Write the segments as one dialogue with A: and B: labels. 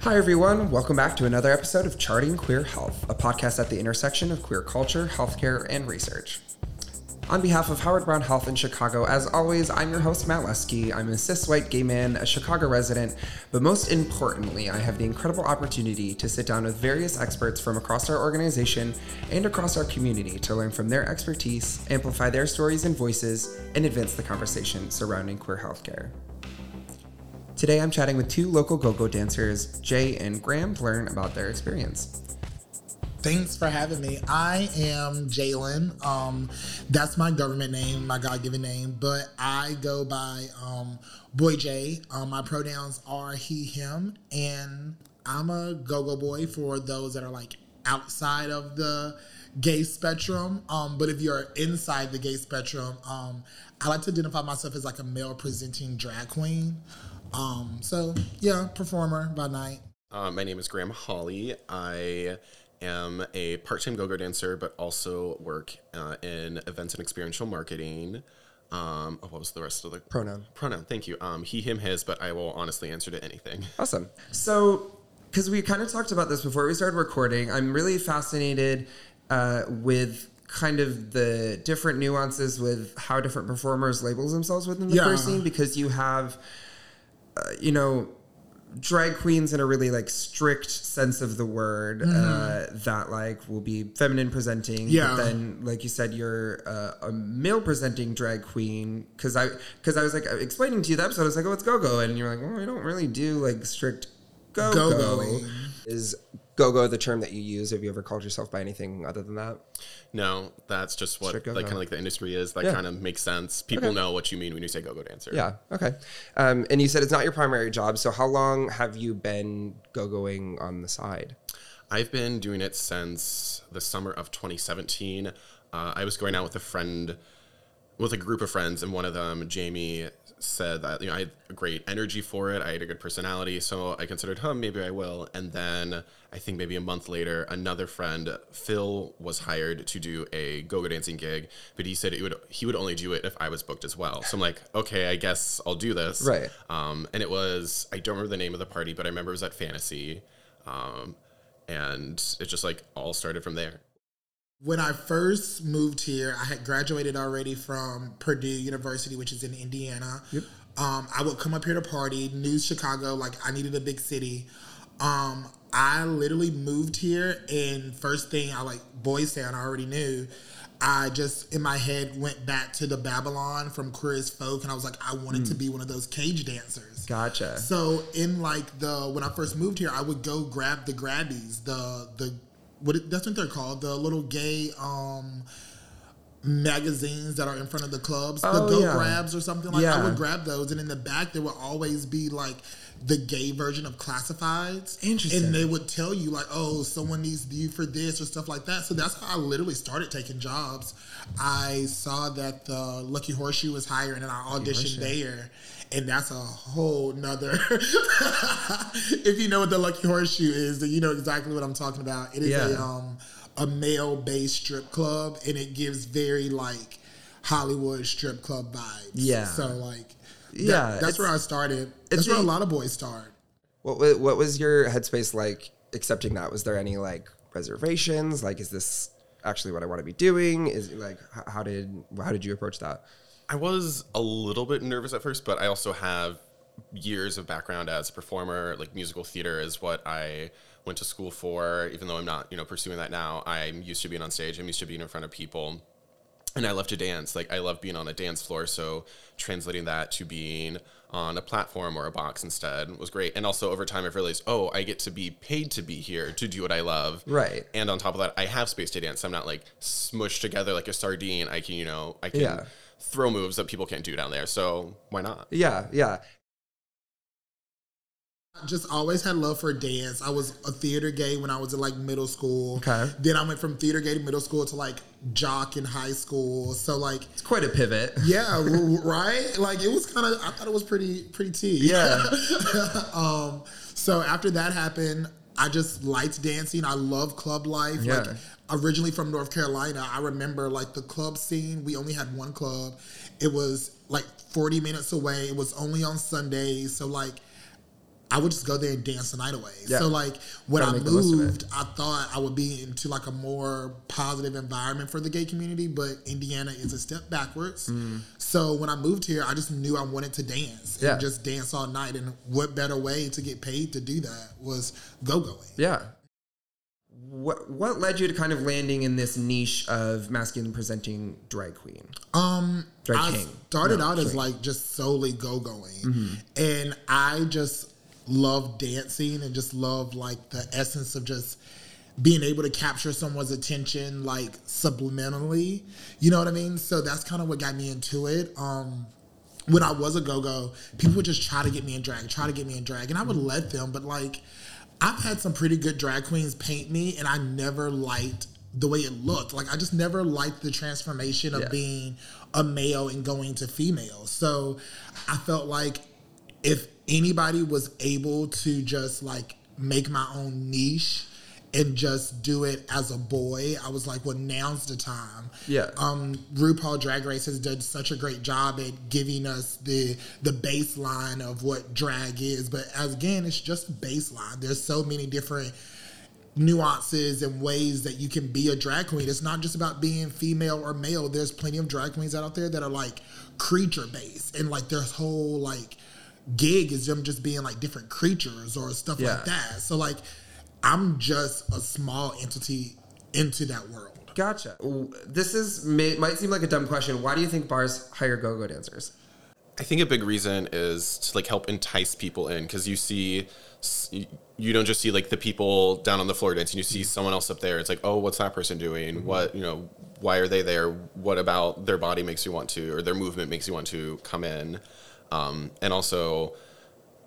A: Hi, everyone. Welcome back to another episode of Charting Queer Health, a podcast at the intersection of queer culture, healthcare, and research. On behalf of Howard Brown Health in Chicago, as always, I'm your host, Matt Lesky. I'm a cis white gay man, a Chicago resident, but most importantly, I have the incredible opportunity to sit down with various experts from across our organization and across our community to learn from their expertise, amplify their stories and voices, and advance the conversation surrounding queer healthcare. Today, I'm chatting with two local go go dancers, J and Graham, to learn about their experience.
B: Thanks for having me. I am Jalen. Um, that's my government name, my God given name, but I go by um, Boy J. Um, my pronouns are he, him, and I'm a go go boy for those that are like outside of the gay spectrum. Um, but if you're inside the gay spectrum, um, I like to identify myself as like a male presenting drag queen. Um, so yeah, performer by night.
C: Uh, my name is Graham Holly. I am a part-time go-go dancer, but also work uh, in events and experiential marketing. Um, oh, what was the rest of the
A: Pronoun.
C: Pronoun. Thank you. Um, he, him, his. But I will honestly answer to anything.
A: Awesome. So, because we kind of talked about this before we started recording, I'm really fascinated uh, with kind of the different nuances with how different performers labels themselves within the
B: Yeah.
A: queer scene because you have, uh, you know, drag queens in a really like strict sense of the word uh, that like will be feminine presenting
B: Yeah.
A: but then like you said you're uh, a male presenting drag queen because i because i was like explaining to you the episode i was like oh it's go-go and you're like well we don't really do like strict go-go
B: Go-going.
A: is go-go the term that you use have you ever called yourself by anything other than that
C: No, that's just what like kind of like the industry is. That
A: Yeah.
C: kind of makes sense. People
A: Okay.
C: know what you mean when you say go-go dancer.
A: yeah okay um, and you said it's not your primary job so how long have you been go-going on the side
C: I've been doing it since the summer of 2017. Uh, I was going out with a friend, with a group of friends, and one of them, Jamie, said that you know I had a great energy for it. I had a good personality, so I considered, huh, maybe I will. And then I think maybe a month later, another friend, Phil, was hired to do a go-go dancing gig, but he said it would he would only do it if I was booked as well. So I'm like, okay, I guess I'll do this.
A: Right.
C: Um, and it was I don't remember the name of the party, but I remember it was at Fantasy. Um, and it just like all started from there.
B: When I first moved here, I had graduated already from Purdue University, which is in Indiana.
A: Yep.
B: Um, I would come up here to party, New Chicago, like I needed a big city. Um, I literally moved here, and first thing I like Boys Town, I already knew. I just in my head went back to the Babylon from Queer as Folk, and I was like, I wanted to be one of those cage dancers.
A: gotcha
B: So in like the when I first moved here, I would go grab the grabbies, the the what that's what they're called, the little gay um magazines that are in front of the clubs, the
A: Oh,
B: go
A: yeah.
B: grabs or something like.
A: Yeah.
B: I would grab those, and in the back there would always be like the gay version of classifieds.
A: Interesting.
B: And they would tell you like, oh, someone needs you for this or stuff like that. So that's how I literally started taking jobs. I saw that the Lucky Horseshoe was hiring, and I auditioned there. And that's a whole nother. if you know what the Lucky Horseshoe is, then you know exactly what I'm talking about. It is
A: Yeah.
B: a um a male based strip club, and it gives very like Hollywood strip club vibes.
A: Yeah.
B: So like, that-
A: Yeah,
B: that's where I started. That's where
A: a-
B: a lot of boys start.
A: What what was your headspace like accepting that? Was there any like reservations? Like, is this actually what I want to be doing? Is like how did how did you approach that?
C: I was a little bit nervous at first, but I also have years of background as a performer. Like musical theater is what I went to school for. Even though I'm not, you know, pursuing that now, I'm used to being on stage. I'm used to being in front of people, and I love to dance. Like I love being on a dance floor. So translating that to being on a platform or a box instead was great. And also over time, I've realized, oh, I get to be paid to be here to do what I love.
A: Right.
C: And on top of that, I have space to dance. I'm not like smushed together like a sardine. I can, you know, I can
A: Yeah.
C: throw moves that people can't do down there. So why not?
A: Yeah, yeah.
B: Just always had love for dance. I was a theater gay when I was in like middle school.
A: Okay.
B: Then I went from theater gay to middle school to like jock in high school. So like
A: It's quite a pivot.
B: yeah, right? Like it was kind of I thought it was pretty pretty tea.
A: Yeah.
B: um so after that happened, I just liked dancing. I love club life.
A: Yeah.
B: Like originally from North Carolina, I remember like the club scene. We only had one club. It was like 40 minutes away. It was only on Sundays. So like I would just go there and dance the night away.
A: Yeah.
B: So like when
A: Gotta
B: I
A: make the most of it.
B: moved, I thought I would be into like a more positive environment for the gay community, but Indiana is a step backwards. So when I moved here, I just knew I wanted to dance and
A: Yeah.
B: just dance all night. And what better way to get paid to do that was go going.
A: Yeah. What what led you to kind of landing in this niche of masculine presenting drag queen?
B: Um,
A: Drag
B: I
A: king.
B: started
A: No,
B: out as like just solely go going,
A: Mm-hmm.
B: and I just love dancing and just love like the essence of just being able to capture someone's attention like subliminally. You know what I mean? So that's kind of what got me into it. Um, when I was a go go, people would just try to get me in drag, try to get me in drag, and I would let them. But like, I've had some pretty good drag queens paint me, and I never liked the way it looked. Like, I just never liked the transformation of
A: Yeah.
B: being a male and going to female. So I felt like if anybody was able to just like make my own niche and just do it as a boy, I was like, well, now's the time.
A: Yeah.
B: Um, RuPaul Drag Race has done such a great job at giving us the the baseline of what drag is, but as again, it's just a baseline. There's so many different nuances and ways that you can be a drag queen. It's not just about being female or male. There's plenty of drag queens out there that are like creature based and like their whole like gig is them just being like different creatures or stuff
A: Yeah.
B: like that. So like I'm just a small entity into that world.
A: Gotcha. This is may, might seem like a dumb question. Why do you think bars hire go-go dancers?
C: I think a big reason is to like help entice people in because you see, you- you don't just see like the people down on the floor dancing. You see someone else up there. It's like, oh, what's that person doing? Mm-hmm. What you know? Why are they there? What about their body makes you want to, or their movement makes you want to come in? Um, and also,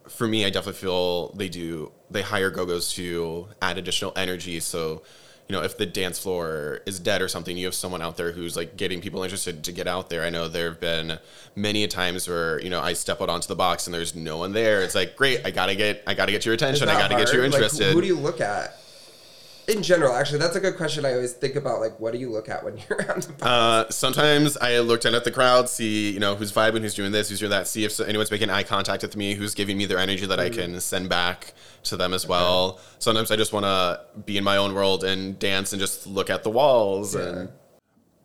C: for me, I definitely feel they do. They hire go-go's to add additional energy. So, you know, if the dance floor is dead or something, you have someone out there who's like getting people interested to get out there. I know there have been many a times where you know I step out onto the box and there's no one there. It's like, great, I gotta get, I gotta get your attention. I gotta get you
A: hard? Like,
C: interested.
A: who do you look at? In general, actually, that's a good question. I always think about like, what do you look at when you're on the bar?
C: Uh, sometimes I look down at the crowd, see you know who's vibing, who's doing this, who's doing that, see if anyone's making eye contact with me, who's giving me their energy that I can send back to them as well. Sometimes I just want to be in my own world and dance and just look at the walls and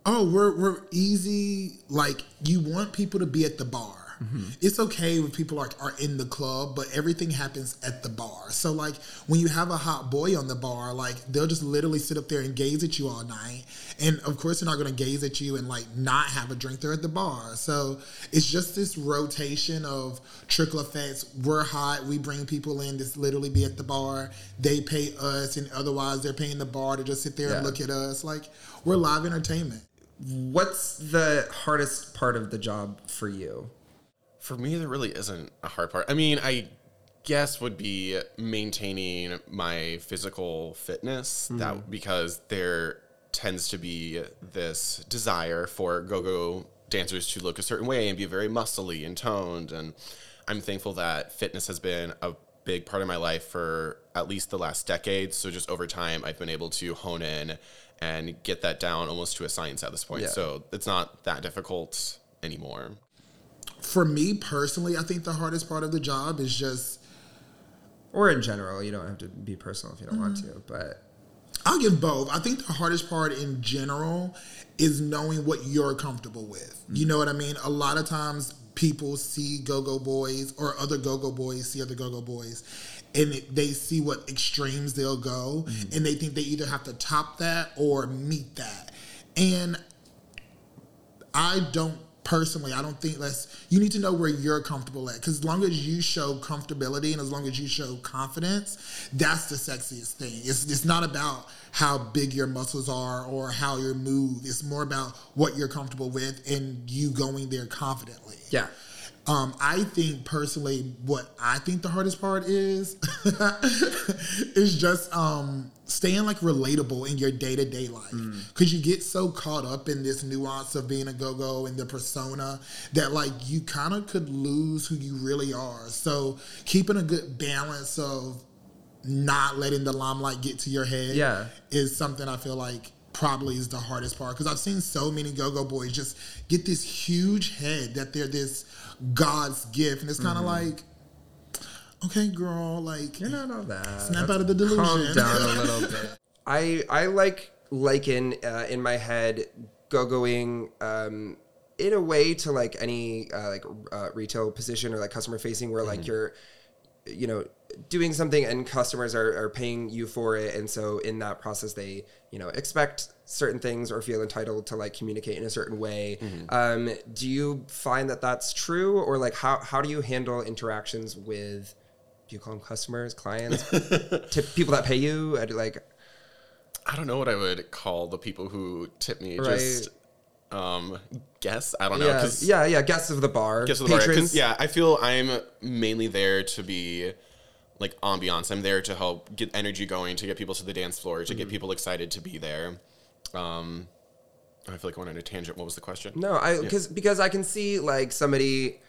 B: Oh, we're we're easy. Like you want people to be at the bar. Mm-hmm. It's okay when people are are in the club, but everything happens at the bar. So like when you have a hot boy on the bar, like they'll just literally sit up there and gaze at you all night. And of course they're not gonna gaze at you and like not have a drink. They're at the bar. So it's just this rotation of trickle effects. We're hot, we bring people in to literally be at the bar. They pay us and otherwise they're paying the bar to just sit there and look at us. Like we're live entertainment.
A: What's the hardest part of the job for you?
C: For me there really isn't a hard part. I mean, I guess would be maintaining my physical fitness that mm-hmm. because there tends to be this desire for go-go dancers to look a certain way and be very muscly and toned and I'm thankful that fitness has been a big part of my life for at least the last decade so just over time I've been able to hone in and get that down almost to a science at this point
A: Yeah.
C: so it's not that difficult anymore
B: For me personally, I think the hardest part of the job is just
A: Or in general, you don't have to be personal if you don't want mm-hmm. to, but
B: I'll give both. I think the hardest part in general is knowing what you're comfortable with. You know mm-hmm. what I mean? A lot of times people see go-go boys or other go-go boys see other go-go boys and it, they see what extremes they'll go mm-hmm. and they think they either have to top that or meet that. And I don't personally, I don't think that's you need to know where you're comfortable at. Because as long as you show comfortability and as long as you show confidence, that's the sexiest thing. It's it's not about how big your muscles are or how you move. It's more about what you're comfortable with and you going there confidently.
A: yeah.
B: Um, I think personally, what I think the hardest part is, is just um, staying like relatable in your day to day life. Because you get so caught up in this nuance of being a go go and the persona that like you kind of could lose who you really are. So keeping a good balance of not letting the limelight get to your head
A: Yeah.
B: is something I feel like probably is the hardest part because I've seen so many go-go boys just get this huge head that they're this God's gift, and it's kind of like okay, girl, like
A: You're not all that.
B: Snap out of the delusion.
A: Calm down a little bit. I I like liken uh, in my head go-going um, in a way to like any uh, like uh, retail position or like customer facing where like you're you know doing something and customers are, are paying you for it. And so in that process they you know expect certain things or feel entitled to like communicate in a certain way. Um, do you find that that's true? Or like how, how do you handle interactions with do you call them customers clients? To people that pay you? I do, like
C: I don't know what I would call the people who tip me.
A: Right.
C: Just um, guests I don't know.
A: yeah yeah yeah guests of the bar
C: guests of the bar.
A: patrons
C: Yeah, I feel I'm mainly there to be like ambiance. I'm there to help get energy going, to get people to the dance floor, to get
A: Mm-hmm.
C: people excited to be there. Um, I feel like I went on a tangent. What was the question?
A: No, I because because I can see like somebody,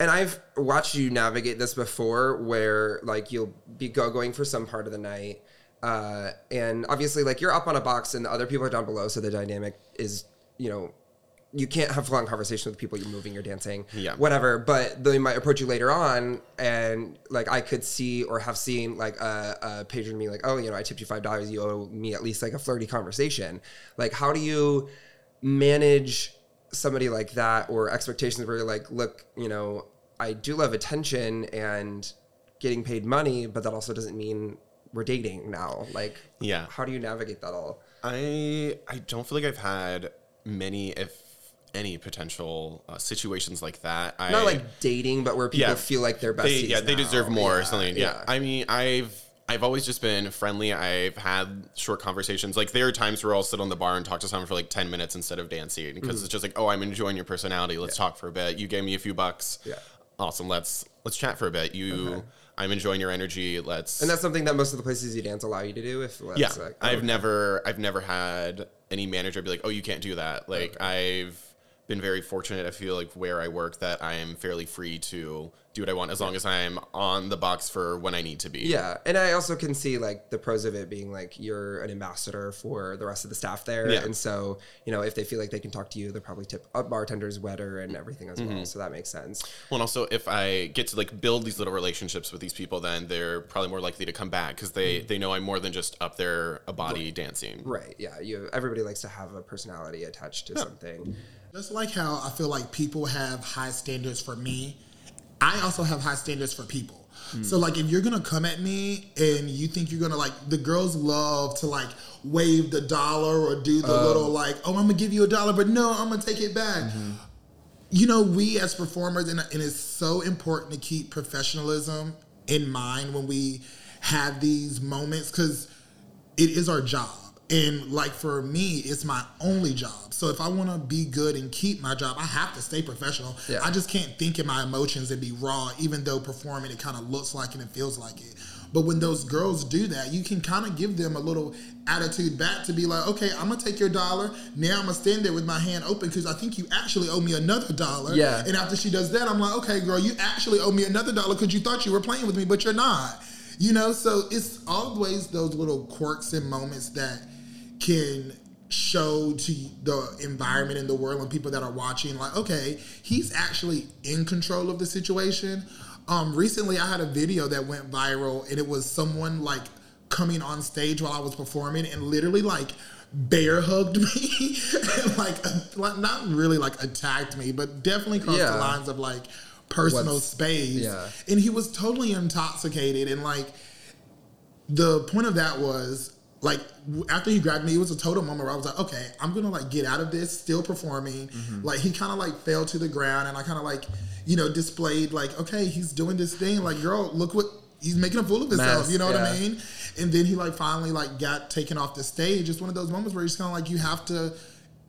A: and I've watched you navigate this before, where like you'll be go going for some part of the night, uh, and obviously like you're up on a box and the other people are down below, so the dynamic is you know. You can't have a long conversation with people you're moving, you're dancing,
C: Yeah.
A: whatever. But they might approach you later on, and like I could see or have seen like a, a patron me like, oh, you know, I tipped you five dollars, you owe me at least like a flirty conversation. Like, how do you manage somebody like that or expectations where you're like, look, you know, I do love attention and getting paid money, but that also doesn't mean we're dating now. Like,
C: Yeah.
A: how do you navigate that all?
C: I I don't feel like I've had many, if any, potential uh, situations like that. I,
A: Not like dating, but where people
C: Yeah.
A: feel like they're best.
C: they, yeah, they deserve more or something. Yeah. I mean, I've I've always just been friendly. I've had short conversations. Like there are times where I'll sit on the bar and talk to someone for like ten minutes instead of dancing because it's just like, oh, I'm enjoying your personality. Let's talk for a bit. You gave me a few bucks.
A: Yeah.
C: Awesome. Let's let's chat for a bit. You, I'm enjoying your energy. Let's.
A: and that's something that most of the places you dance allow you to do. If
C: yeah,
A: like,
C: I've
A: okay.
C: never I've never had any manager be like, "Oh, you can't do that." Like I've been very fortunate. I feel like where I work that I am fairly free to do what I want as long as I'm on the box for when I need to be.
A: Yeah, and I also can see like the pros of it being like you're an ambassador for the rest of the staff there,
C: Yeah.
A: and so you know if they feel like they can talk to you, they'll probably tip a bartender's wetter and everything as
C: Mm-hmm.
A: well. So that makes sense.
C: Well, and also if I get to like build these little relationships with these people, then they're probably more likely to come back because they they know I'm more than just up there a body dancing.
A: Right? Yeah. You. Everybody likes to have a personality attached to something.
B: Just like how I feel like people have high standards for me, I also have high standards for people. So like if you're gonna come at me and you think you're gonna like the girls love to like wave the dollar or do the uh. little like, oh I'm gonna give you a dollar, but no, I'm gonna take it back. Mm-hmm. You know, we as performers and, and it's so important to keep professionalism in mind when we have these moments because it is our job. And like for me, it's my only job. So if I want to be good and keep my job, I have to stay professional.
A: Yeah.
B: I just can't think in my emotions and be raw, even though performing it kind of looks like it and feels like it. But when those girls do that, you can kind of give them a little attitude back to be like, okay, I'm gonna take your dollar. Now I'm gonna stand there with my hand open because I think you actually owe me another dollar.
A: Yeah.
B: And after she does that, I'm like, okay, girl, you actually owe me another dollar because you thought you were playing with me, but you're not. You know, so it's always those little quirks and moments that can show to the environment in the world and people that are watching, like, okay, he's actually in control of the situation. Um, recently, I had a video that went viral, and it was someone like coming on stage while I was performing and literally like bear hugged me, and, like, like not really like attacked me, but definitely crossed
A: Yeah.
B: the lines of like personal
A: What's-
B: space.
A: yeah.
B: And he was totally intoxicated and like the point of that was like after he grabbed me, it was a total moment where I was like, okay, I'm gonna like get out of this, still performing. Mm-hmm. Like he kind of like fell to the ground, and I kind of like, you know, displayed like, okay, he's doing this thing. Like, girl, look what he's making a fool of himself.
A: Mess,
B: you know what I mean? And then he like finally like got taken off the stage. It's one of those moments where you're just kind of like, you have to.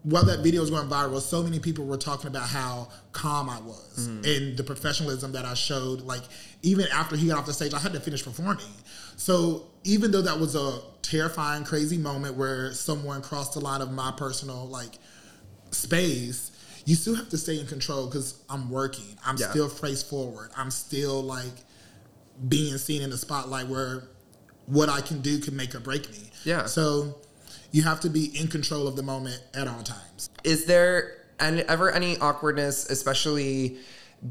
B: While that video was going viral, so many people were talking about how calm I was mm-hmm. and the professionalism that I showed. Like even after he got off the stage, I had to finish performing. So even though that was a terrifying, crazy moment where someone crossed the line of my personal like space, you still have to stay in control because I'm working. I'm
A: Yeah.
B: still face forward. I'm still like being seen in the spotlight where what I can do can make or break me.
A: Yeah.
B: So you have to be in control of the moment at all times.
A: Is there any, ever any awkwardness, especially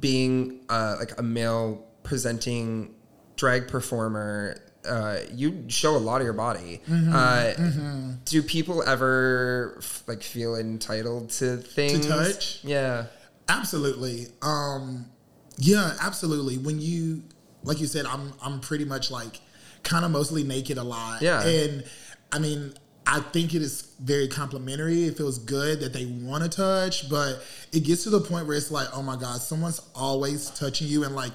A: being uh, like a male presenting drag performer, uh, you show a lot of your body.
B: Mm-hmm,
A: uh, Do people ever f- like feel entitled to things?
B: To touch?
A: Yeah.
B: Absolutely. Um, yeah, absolutely. When you, like you said, I'm I'm pretty much like kind of mostly naked a lot.
A: Yeah.
B: And I mean, I think it is very complimentary. It feels good that they want to touch, but it gets to the point where it's like, oh my God, someone's always touching you in like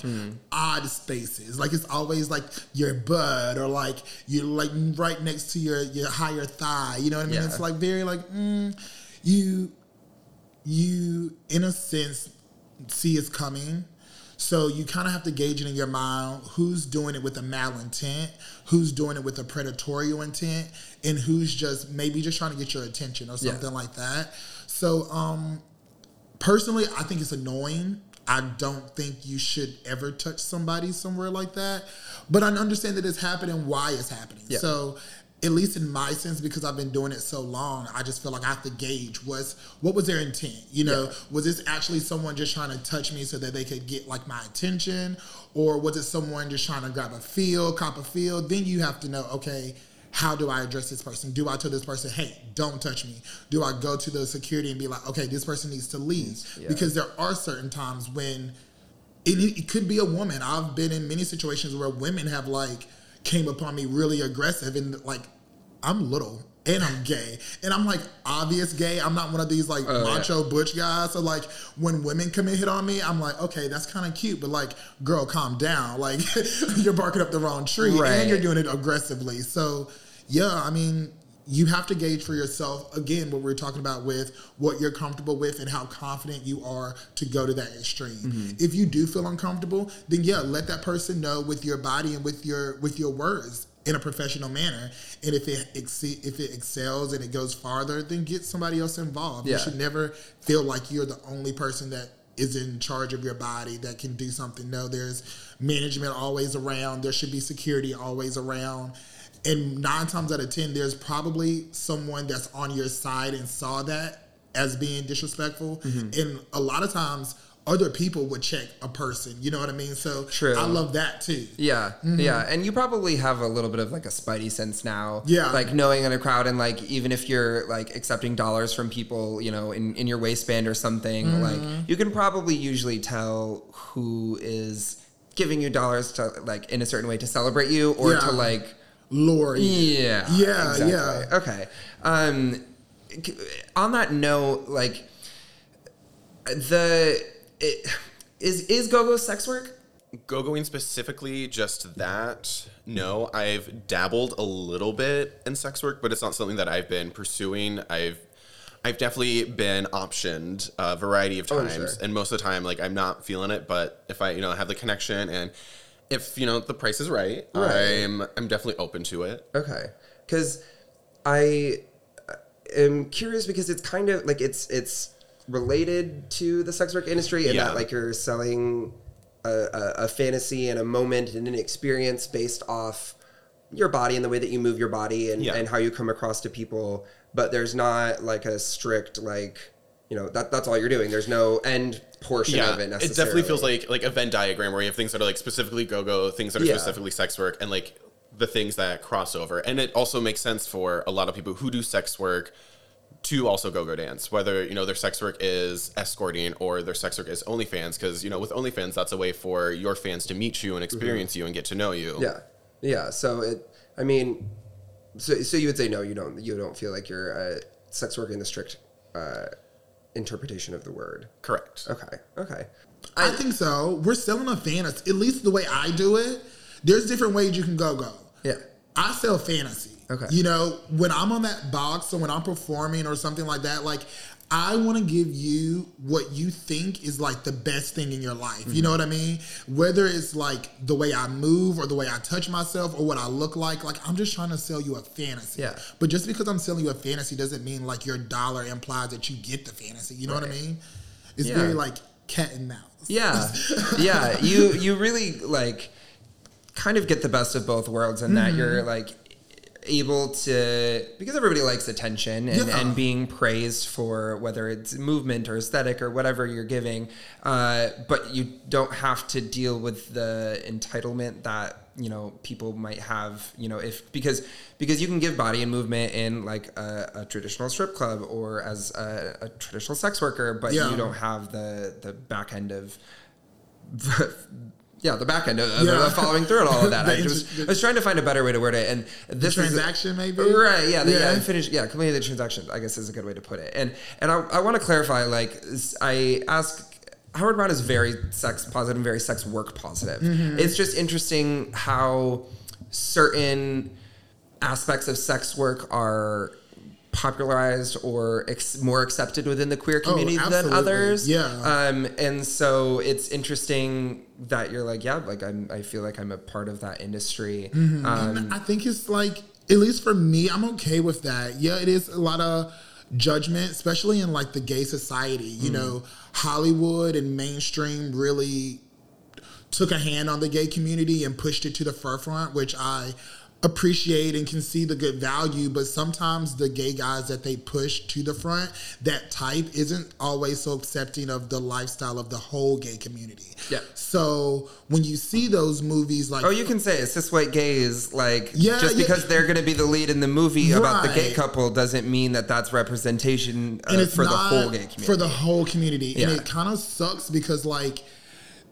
B: odd spaces. Like it's always like your butt or like you're like right next to your your higher thigh. You know what I mean?
A: Yeah.
B: It's like very like mm, you you in a sense see it's coming so you kind of have to gauge it in your mind who's doing it with a malintent who's doing it with a predatorial intent and who's just maybe just trying to get your attention or
A: Yeah.
B: something like that so um personally i think it's annoying i don't think you should ever touch somebody somewhere like that but i understand that it's happening why it's happening
A: Yeah.
B: so at least in my sense, because I've been doing it so long, I just feel like I have to gauge was what was their intent. You know,
A: Yeah.
B: was this actually someone just trying to touch me so that they could get like my attention, or was it someone just trying to grab a feel, cop a feel? Then you have to know, okay, how do I address this person? Do I tell this person, hey, don't touch me? Do I go to the security and be like, okay, this person needs to leave?
A: Yeah.
B: Because there are certain times when it, it could be a woman. I've been in many situations where women have like came upon me really aggressive and like I'm little and I'm gay and I'm like obvious gay. I'm not one of these like
A: Oh, yeah.
B: macho butch guys. So like when women come and hit on me, I'm like, okay, that's kind of cute, but like, girl, calm down. Like you're barking up the wrong tree
A: Right.
B: and you're doing it aggressively. So yeah, I mean. You have to gauge for yourself again what we're talking about with what you're comfortable with and how confident you are to go to that extreme.
A: Mm-hmm.
B: If you do feel uncomfortable, then yeah, let that person know with your body and with your with your words in a professional manner. And if it exce- if it excels and it goes farther, then get somebody else involved.
A: Yeah.
B: You should never feel like you're the only person that is in charge of your body that can do something. No, there's management always around. There should be security always around. And nine times out of ten, there's probably someone that's on your side and saw that as being disrespectful.
A: Mm-hmm.
B: And a lot of times, other people would check a person. You know what I mean? So
A: True.
B: I love that too.
A: Yeah, yeah, and you probably have a little bit of like a spidey sense now.
B: Yeah.
A: like knowing in a crowd, and like even if you're like accepting dollars from people, you know, in in your waistband or something, like you can probably usually tell who is giving you dollars to like in a certain way to celebrate you or
B: Yeah.
A: to like
B: Lori.
A: yeah
B: Yeah,
A: exactly.
B: yeah.
A: okay um on that note like the it, is is go-go sex work
C: Go-going specifically, just that. No, I've dabbled a little bit in sex work, but it's not something that I've been pursuing. I've I've definitely been optioned a variety of
A: Oh,
C: times,
A: sure.
C: and most of the time, like I'm not feeling it. But if I, you know, have the connection and if you know the price is right,
A: Right.
C: I'm I'm definitely open to it.
A: Okay, because I am curious because it's kind of like it's it's related to the sex work industry and
C: Yeah.
A: that like you're selling a, a, a fantasy and a moment and an experience based off your body and the way that you move your body and,
C: Yeah.
A: and how you come across to people but there's not like a strict like you know that that's all you're doing there's no end portion
C: yeah,
A: of it
C: it definitely feels like like a Venn diagram where you have things that are like specifically go-go, things that are
A: Yeah.
C: specifically sex work, and like the things that cross over. And it also makes sense for a lot of people who do sex work to also go-go dance, whether you know their sex work is escorting or their sex work is OnlyFans, because you know with OnlyFans that's a way for your fans to meet you and experience you and get to know you.
A: Mm-hmm. Yeah, yeah. So it, I mean, so so you would say no, you don't, you don't feel like you're uh, sex work in the strict uh, interpretation of the word.
C: correct.
A: Okay, okay.
B: I think so. We're selling a fantasy. At least the way I do it. There's different ways you can go go.
A: Yeah,
B: I sell fantasy.
A: Okay.
B: You know, when I'm on that box or when I'm performing or something like that, like I want to give you what you think is like the best thing in your life. You know mm-hmm. what I mean? Whether it's like the way I move or the way I touch myself or what I look like, like I'm just trying to sell you a fantasy.
A: Yeah.
B: But just because I'm selling you a fantasy doesn't mean like your dollar implies that you get the fantasy. You know what I mean? It's
A: Yeah.
B: very like cat and mouse.
A: yeah, yeah. You you really like kind of get the best of both worlds in that mm-hmm. you're like able to because everybody likes attention and,
B: Yeah.
A: and being praised for whether it's movement or aesthetic or whatever you're giving uh, but you don't have to deal with the entitlement that you know people might have you know if because because you can give body and movement in like a, a traditional strip club or as a, a traditional sex worker but
B: Yeah.
A: you don't have the the back end of yeah, the back end of, of
B: Yeah.
A: following through and all of that. I just I was trying to find a better way to word it, and this is-
B: transaction, maybe?
A: right? Yeah, the, yeah,
B: Yeah.
A: finish. Yeah, completing the transaction. I guess is a good way to put it. And and I, I want to clarify. Like I ask. Howard Brown is very sex positive and very sex work positive.
B: Mm-hmm.
A: It's just interesting how certain aspects of sex work are popularized or ex- more accepted within the queer community than
B: Oh, absolutely.
A: others.
B: Yeah.
A: Um, and so it's interesting that you're like, yeah, like I'm, I feel like I'm a part of that industry.
B: Mm-hmm.
A: Um,
B: I think it's like, at least for me, I'm okay with that. Yeah, it is a lot of judgment, especially in like the gay society. You know, Hollywood and mainstream really took a hand on the gay community and pushed it to the forefront, which I appreciate and can see the good value but sometimes the gay guys that they push to the front that type isn't always so accepting of the lifestyle of the whole gay community
A: Yeah.
B: so when you see those movies like
A: oh, you can say it's cis white gays. Like,
B: Yeah,
A: just
B: yeah.
A: because they're going to be the lead in the movie about the gay couple doesn't mean that that's representation uh,
B: and it's
A: for the whole gay community.
B: for the whole community and it kind of sucks because like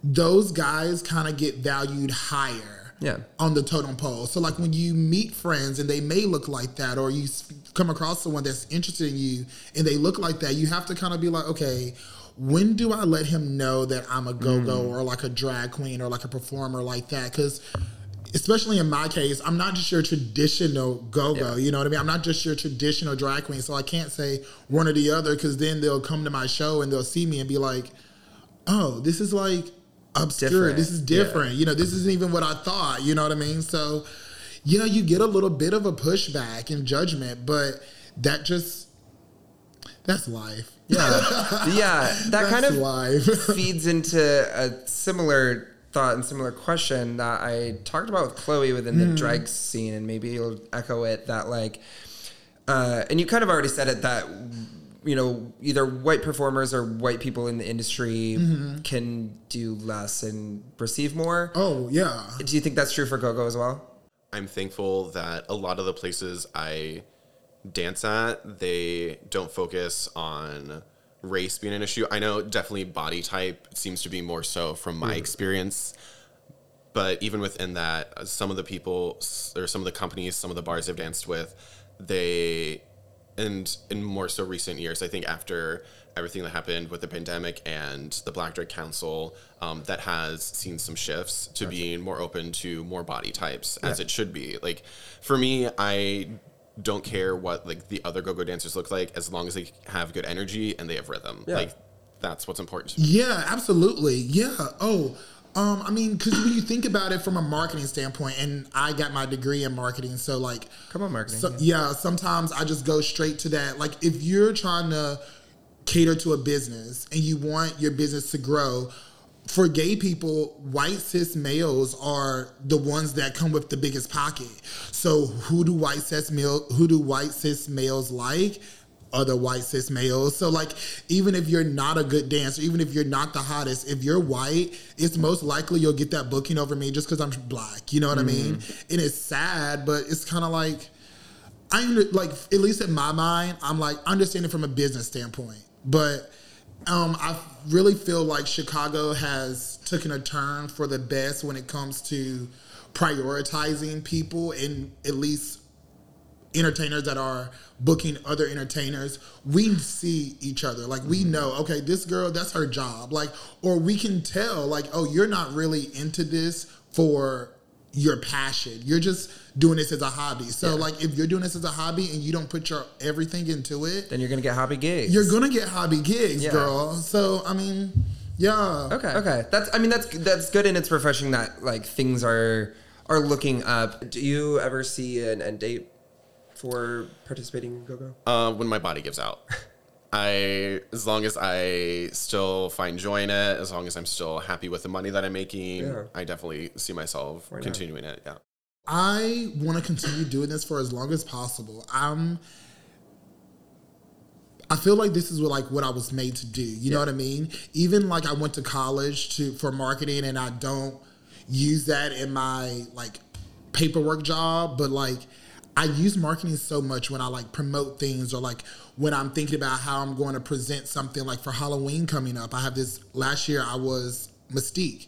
B: those guys kind of get valued higher
A: Yeah.
B: on the totem pole so like when you meet friends and they may look like that or you come across someone that's interested in you and they look like that you have to kind of be like okay when do I let him know that I'm a go-go
A: Mm.
B: or like a drag queen or like a performer like that because especially in my case, I'm not just your traditional go-go.
A: Yeah.
B: You know what I mean? I'm not just your traditional drag queen. So I can't say one or the other because then they'll come to my show and they'll see me and be like, "Oh, this is like obscure.
A: Different.
B: This is different. You know, this isn't even what I thought." You know what I mean? So you know, you get a little bit of a pushback and judgment, but that just that's life.
A: yeah, yeah, that kind of
B: life.
A: feeds into a similar thought and similar question that I talked about with Chloe within the
B: Hmm.
A: drag scene, and maybe you'll echo it that like, uh, and you kind of already said it that you know either white performers or white people in the industry
B: Mm-hmm.
A: can do less and receive more.
B: oh yeah.
A: Do you think that's true for GoGo as well?
C: I'm thankful that a lot of the places I dance at, they don't focus on race being an issue. I know definitely body type seems to be more so from my experience. But even within that, uh, some of the people or some of the companies, some of the bars I've danced with, they, and in more so recent years, I think after everything that happened with the pandemic and the Black Drag Council, um, that has seen some shifts to being more open to more body types as
A: Yeah.
C: it should be. Like for me, I don't care what like the other go-go dancers look like as long as they have good energy and they have rhythm.
A: Yeah.
C: Like that's what's important to me.
B: Yeah, absolutely. Yeah. Oh, um, I mean, because when you think about it from a marketing standpoint, and I got my degree in marketing, so like,
A: Come on, marketing.
B: so, yeah, sometimes I just go straight to that. Like, if you're trying to cater to a business and you want your business to grow, for gay people, white cis males are the ones that come with the biggest pocket. So who do white cis male who do white cis males like? Other white cis males. So like even if you're not a good dancer, even if you're not the hottest, if you're white, it's most likely you'll get that booking over me just because I'm black. You know what I mean? And it's sad, but it's kind of like I like at least in my mind, I'm like understanding from a business standpoint, but um, I really feel like Chicago has taken a turn for the best when it comes to prioritizing people and at least entertainers that are booking other entertainers we see each other like we mm-hmm. know okay this girl that's her job like or we can tell like oh you're not really into this for your passion you're just doing this as a hobby so like if you're doing this as a hobby and you don't put your everything into it
A: then you're gonna get hobby gigs.
B: you're gonna get hobby gigs
A: Yeah.
B: girl so i mean yeah
A: Okay. Okay. That's. I mean, that's that's good, and it's refreshing that like things are are looking up. Do you ever see an end date for participating in GoGo?
C: Uh, when my body gives out. I, as long as I still find joy in it, as long as I'm still happy with the money that I'm making,
A: Yeah.
C: I definitely see myself
A: not?
C: continuing it. Yeah.
B: I want to continue doing this for as long as possible. I'm I feel like this is what like what I was made to do. You know what I mean? Even like I went to college to for marketing and I don't use that in my like paperwork job, but like I use marketing so much when I like promote things or like when I'm thinking about how I'm going to present something like for Halloween coming up. I have this last year I was Mystique.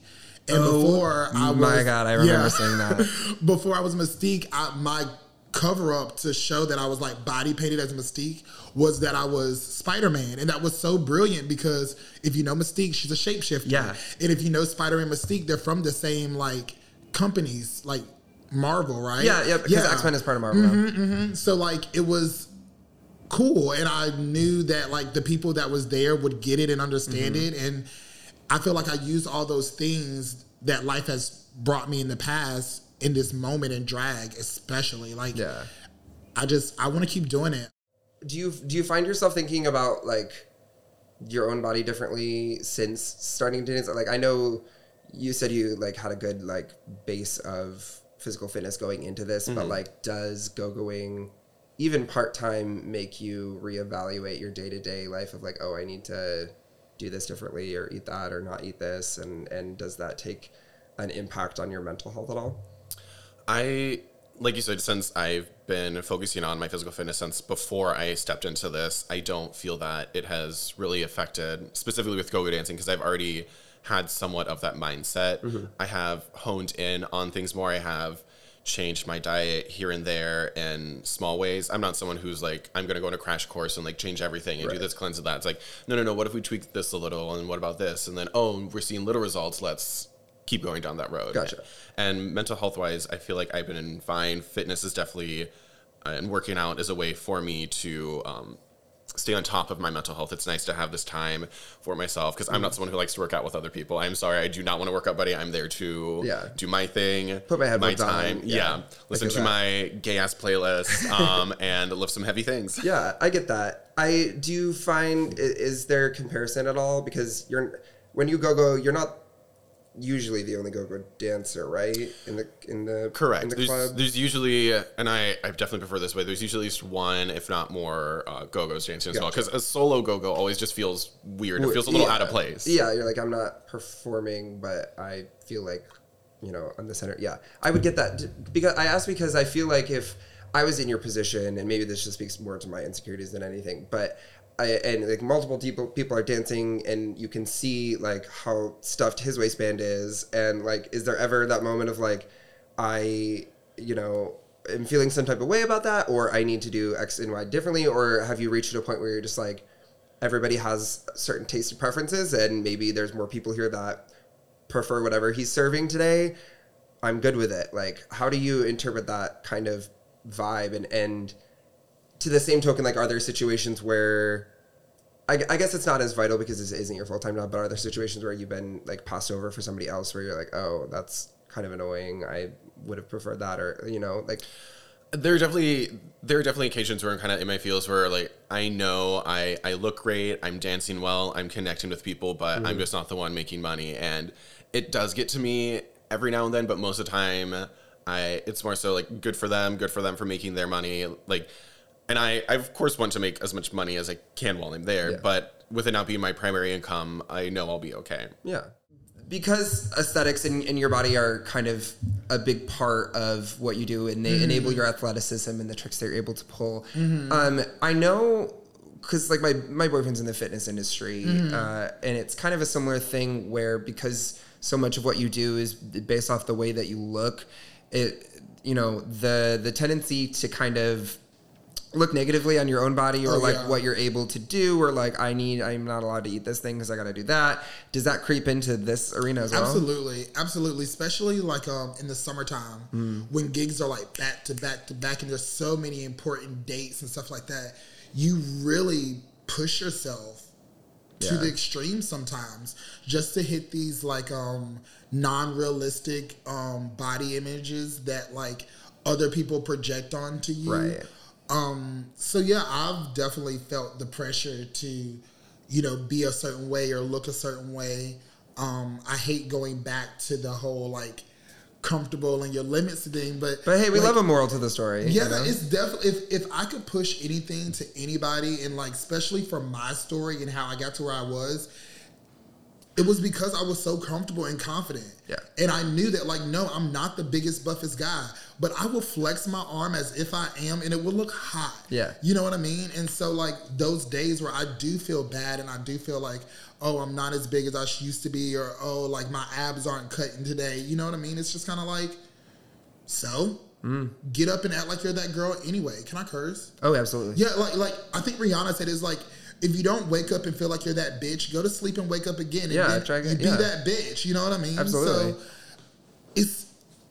B: And oh before I was
A: my God, I remember saying that.
B: before I was Mystique, I, my cover up to show that I was like body painted as Mystique was that I was Spider Man. And that was so brilliant because if you know Mystique, she's a shapeshifter.
A: Yeah.
B: And if you know Spider Man Mystique, they're from the same like companies, like Marvel, right?
A: Yeah, yeah, because X Men is part of Marvel. now.
B: So like it was cool and I knew that like the people that was there would get it and understand
A: Mm-hmm.
B: it and I feel like I used all those things that life has brought me in the past in this moment in drag especially like
A: Yeah.
B: I just I want to keep doing it.
A: Do you do you find yourself thinking about like your own body differently since starting to dance? Like I know you said you like had a good like base of physical fitness going into this, but mm-hmm. like does go-going even part-time make you reevaluate your day-to-day life of like, oh, I need to do this differently or eat that or not eat this and and does that take an impact on your mental health at all?
C: I, like you said, since I've been focusing on my physical fitness since before I stepped into this, I don't feel that it has really affected, specifically with go-go dancing, because I've already had somewhat of that mindset. I have honed in on things more. I have changed my diet here and there in small ways. I'm not someone who's like, I'm going to go on a crash course and like change everything and do this cleanse of that. It's like, no, no, no. What if we tweak this a little? And what about this? And then, oh, we're seeing little results. Let's keep going down that road.
A: Gotcha.
C: And mental health wise, I feel like I've been in fine. Fitness is definitely, uh, and working out is a way for me to um, stay on top of my mental health. It's nice to have this time for myself because I'm not someone who likes to work out with other people. I'm sorry, I do not want to work out, buddy. I'm there to
A: Yeah.
C: do my thing,
A: Put my headphones my
C: time.
A: yeah.
C: Yeah, listen to
A: that.
C: my gay ass playlist um, and lift some heavy things.
A: Yeah, I get that. I do find is there comparison at all because you're when you go go you're not usually the only go go dancer, right? In the in the
C: Correct.
A: in the
C: there's,
A: club.
C: there's usually, and I, I definitely prefer this way. There's usually at least one, if not more, uh, go-go's dancing as well. Because a solo go-go always just feels weird. It feels a little
A: Yeah.
C: out of place.
A: Yeah, you're like I'm not performing, but I feel like you know I'm the center. Yeah, I would get that because I asked because I feel like if I was in your position, and maybe this just speaks more to my insecurities than anything, but. I, and like multiple people people are dancing and you can see like how stuffed his waistband is and like is there ever that moment of like I you know am feeling some type of way about that or I need to do X and Y differently or have you reached a point where you're just like everybody has certain taste and preferences and maybe there's more people here that prefer whatever he's serving today? I'm good with it. Like how do you interpret that kind of vibe and and to the same token like are there situations where I, I guess it's not as vital because this isn't your full-time job but are there situations where you've been like passed over for somebody else where you're like oh that's kind of annoying i would have preferred that or you know like
C: there are definitely there are definitely occasions where I'm kind of in my feels where like I know I I look great, I'm dancing well, I'm connecting with people, but I'm mm-hmm. just not the one making money, and it does get to me every now and then. But most of the time, I it's more so like good for them, good for them for making their money, like. And I, I of course want to make as much money as I can while I'm there,
A: Yeah.
C: but with it not being my primary income, I know I'll be okay.
A: Yeah. Because aesthetics in, in your body are kind of a big part of what you do and they enable your athleticism and the tricks that you're able to pull. Um, I know because like my, my boyfriend's in the fitness industry uh, and it's kind of a similar thing where because so much of what you do is based off the way that you look, it, you know, the, the tendency to kind of look negatively on your own body or
B: Oh,
A: like
B: yeah.
A: what you're able to do or like I need I'm not allowed to eat this thing because I got to do that. Does that creep into this arena as well?
B: Absolutely, absolutely. Especially like um in the summertime
A: Hmm.
B: when gigs are like back to back to back, and there's so many important dates and stuff like that. You really push yourself to
A: Yeah.
B: the extreme sometimes just to hit these like um non-realistic um body images that like other people project onto you.
A: Right.
B: Um, so yeah, I've definitely felt the pressure to, you know, be a certain way or look a certain way. Um, I hate going back to the whole like comfortable and your limits thing. But
A: But hey, we
B: like,
A: love a moral to the story. you
B: yeah,
A: know?
B: it's definitely if if I could push anything to anybody, and like especially for my story and how I got to where I was, it was because I was so comfortable and confident.
A: Yeah.
B: And I knew that like no, I'm not the biggest buffest guy, but I will flex my arm as if I am, and it will look hot.
A: Yeah.
B: You know what I mean? And so like those days where I do feel bad and I do feel like oh I'm not as big as I used to be, or oh like my abs aren't cutting today. You know what I mean? It's just kind of like so.
A: Mm.
B: Get up and act like you're that girl anyway. Can I curse?
A: oh, absolutely.
B: Yeah, like like I think Rihanna said is like if you don't wake up and feel like you're that bitch, go to sleep and wake up again. And
A: Yeah,
B: then
A: try again,
B: be
A: yeah.
B: that bitch. You know what I mean?
A: Absolutely.
B: So it's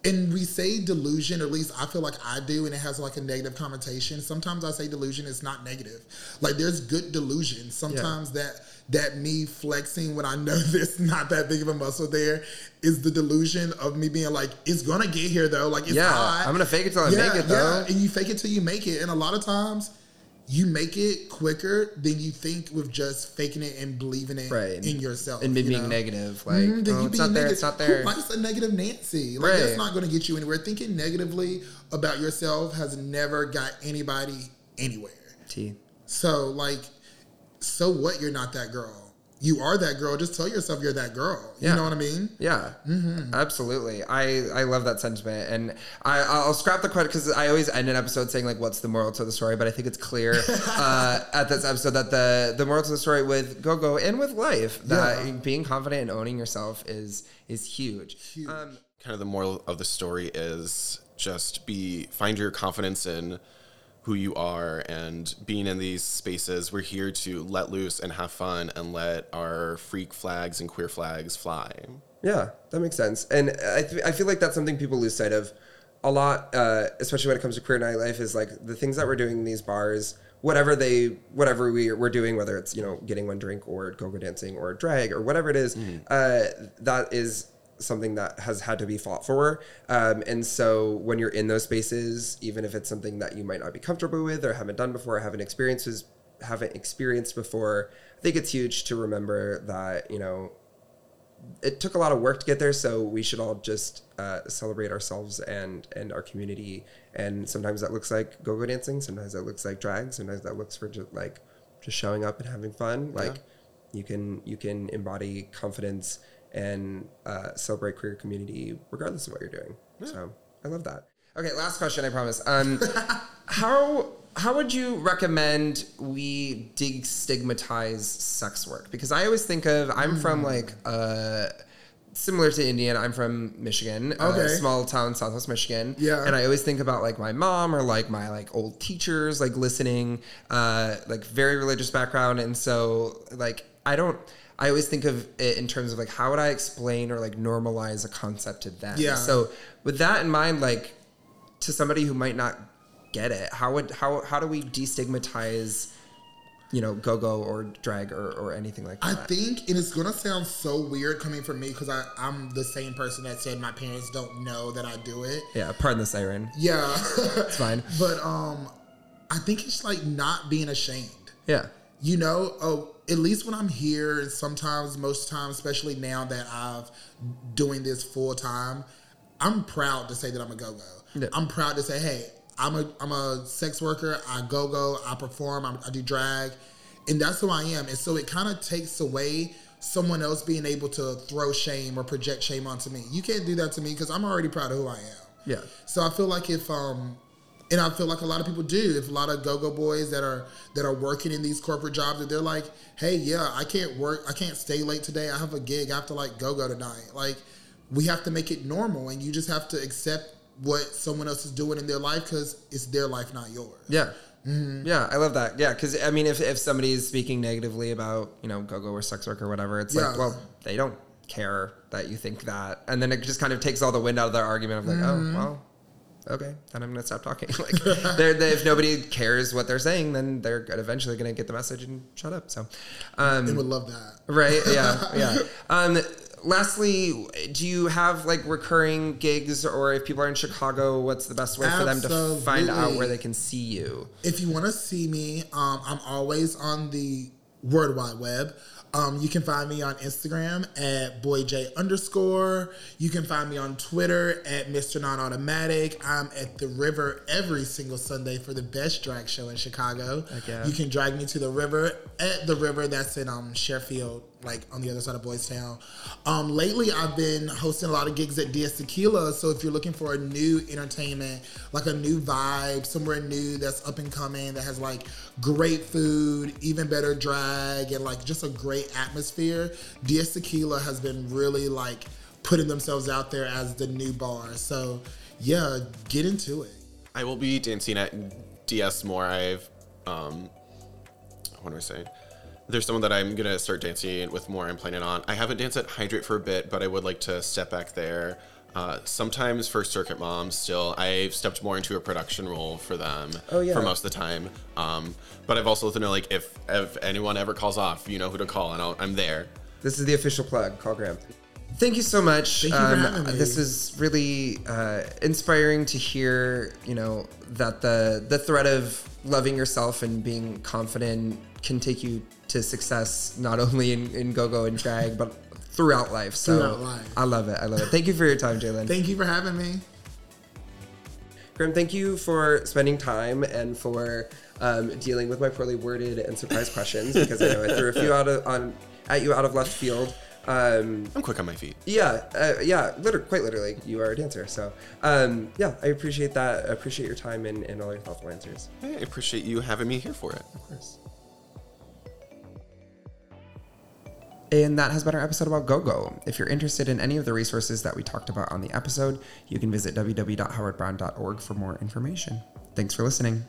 B: and we say delusion, or at least I feel like I do, and it has like a negative connotation. Sometimes I say delusion is not negative. Like there's good delusion. Sometimes that that me flexing when I know there's not that big of a muscle there is the delusion of me being like, it's gonna get here though. Like it's
A: Yeah,
B: hot.
A: I'm gonna fake it till I make it, though.
B: and you fake it till you make it. And a lot of times, you make it quicker than you think with just faking it and believing it
A: Right.
B: in yourself.
A: And me
B: you
A: being
B: know?
A: negative, like,
B: Mhm, then
A: oh,
B: you
A: it's
B: being
A: not there, it's not there.
B: Who likes a negative Nancy? Like
A: Right.
B: that's not going to get you anywhere. Thinking negatively about yourself has never got anybody anywhere.
A: T.
B: So like, so what? You're not that girl. You are that girl. Just tell yourself you're that girl. You
A: Yeah.
B: know what I mean?
A: Yeah,
B: Mm-hmm.
A: absolutely. I I love that sentiment, and I I'll scrap the quote because I always end an episode saying like, "What's the moral to the story?" But I think it's clear uh, at this episode that the the moral to the story with Go Go and with life that
B: Yeah.
A: being confident and owning yourself is is huge.
B: Huge.
A: Um,
C: kind of the moral of the story is just be find your confidence in who you are and being in these spaces we're here to let loose and have fun and let our freak flags and queer flags fly
A: Yeah, that makes sense. And I, th- I feel like that's something people lose sight of a lot, uh, especially when it comes to queer nightlife, is like the things that we're doing in these bars, whatever they, whatever we, we're doing, whether it's, you know, getting one drink or go-go dancing or drag or whatever it is, uh, that is something that has had to be fought for. Um, and so when you're in those spaces, even if it's something that you might not be comfortable with or haven't done before, haven't experiences, haven't experienced before, I think it's huge to remember that, you know, it took a lot of work to get there. So we should all just uh, celebrate ourselves and and our community. And sometimes that looks like go-go dancing. Sometimes that looks like drag. Sometimes that looks for just like just showing up and having fun. Like you can you can embody confidence and uh, celebrate queer community regardless of what you're doing so i love that okay last question i promise um how how would you recommend we destigmatize sex work? Because I always think of I'm from like uh similar to Indiana. I'm from Michigan, a
B: Okay.
A: small town, Southwest Michigan.
B: Yeah.
A: and I always think about like my mom or like my like old teachers, like listening, uh, like very religious background, and so like I don't. I always think of it in terms of like how would I explain or like normalize a concept to them.
B: Yeah.
A: So with that in mind, like to somebody who might not get it how would how how do we destigmatize you know go-go or drag or, or anything like that.
B: I think, and it's gonna sound so weird coming from me because I'm the same person that said my parents don't know that I do it.
A: yeah pardon the siren
B: Yeah,
A: it's fine
B: but um, I think it's like not being ashamed.
A: yeah
B: You know, oh, at least when I'm here, and sometimes, most times, especially now that I've doing this full time, I'm proud to say that I'm a go go.
A: Yeah.
B: I'm proud to say, hey, I'm a I'm a sex worker. I go go. I perform. I'm, I do drag, and that's who I am. And so it kind of takes away someone else being able to throw shame or project shame onto me. You can't do that to me because I'm already proud of who I am.
A: yeah
B: So I feel like if um and I feel like a lot of people do, if a lot of go-go boys that are that are working in these corporate jobs that they're like, hey, yeah, I can't work, I can't stay late today. I have a gig, I have to like go-go tonight. Like we have to make it normal and you just have to accept what someone else is doing in their life because it's their life, not yours.
A: yeah
B: Mm-hmm.
A: yeah i love that yeah because i mean if, if somebody is speaking negatively about you know go-go or sex work or whatever it's
B: Yeah.
A: like well they don't care that you think that and then it just kind of takes all the wind out of their argument of like
B: Mm-hmm.
A: oh well okay then i'm gonna stop talking like they're, they, if nobody cares what they're saying then they're eventually gonna get the message and shut up so um
B: They would love that.
A: Right. Yeah. Yeah. Um, lastly, do you have like recurring gigs, or if people are in Chicago, what's the best way for them to find out where they can see you?
B: If you want to see me, um, I'm always on the World Wide Web. Um, you can find me on Instagram at boyj underscore. You can find me on Twitter at Mr. Non Automatic. I'm at the river every single Sunday for the best drag show in Chicago.
A: yeah.
B: You can drag me to the river at the river that's in um, Sheffield, like on the other side of Boys Town. Um, lately, I've been hosting a lot of gigs at DS Tequila. So if you're looking for a new entertainment, like a new vibe, somewhere new that's up and coming, that has like great food, even better drag, and like just a great atmosphere, DS Tequila has been really like putting themselves out there as the new bar. So yeah, get into it.
C: I will be dancing at DS more. I've, um, what do I say? There's someone that I'm gonna start dancing with more. I'm planning on. I haven't danced at Hydrate for a bit, but I would like to step back there. Uh, sometimes for Circuit Moms, still I've stepped more into a production role for them
A: Oh, yeah.
C: for most of the time. Um, but I've also to know like if if anyone ever calls off, you know who to call, and I'll, I'm there.
A: This is the official plug. Call Graham. Thank you so much. Um,
B: Thank you for having me.
A: This is really uh, inspiring to hear. You know that the the threat of loving yourself and being confident can take you to success, not only in, in go-go and drag, but throughout life. So
B: Throughout life.
A: I love it. I love it. Thank you for your time, Jalen.
B: Thank you for having me.
A: Graham, thank you for spending time and for um, dealing with my poorly worded and surprise questions because I know I threw a few out of on at you out of left field. Um,
C: I'm quick on my feet.
A: yeah, uh, yeah, liter- quite literally, you are a dancer. So, um, yeah, I appreciate that. I appreciate your time and, and all your thoughtful answers.
C: I appreciate you having me here for it.
A: Of course. And that has been our episode about GoGo. If you're interested in any of the resources that we talked about on the episode, you can visit www.howardbrown.org for more information. Thanks for listening.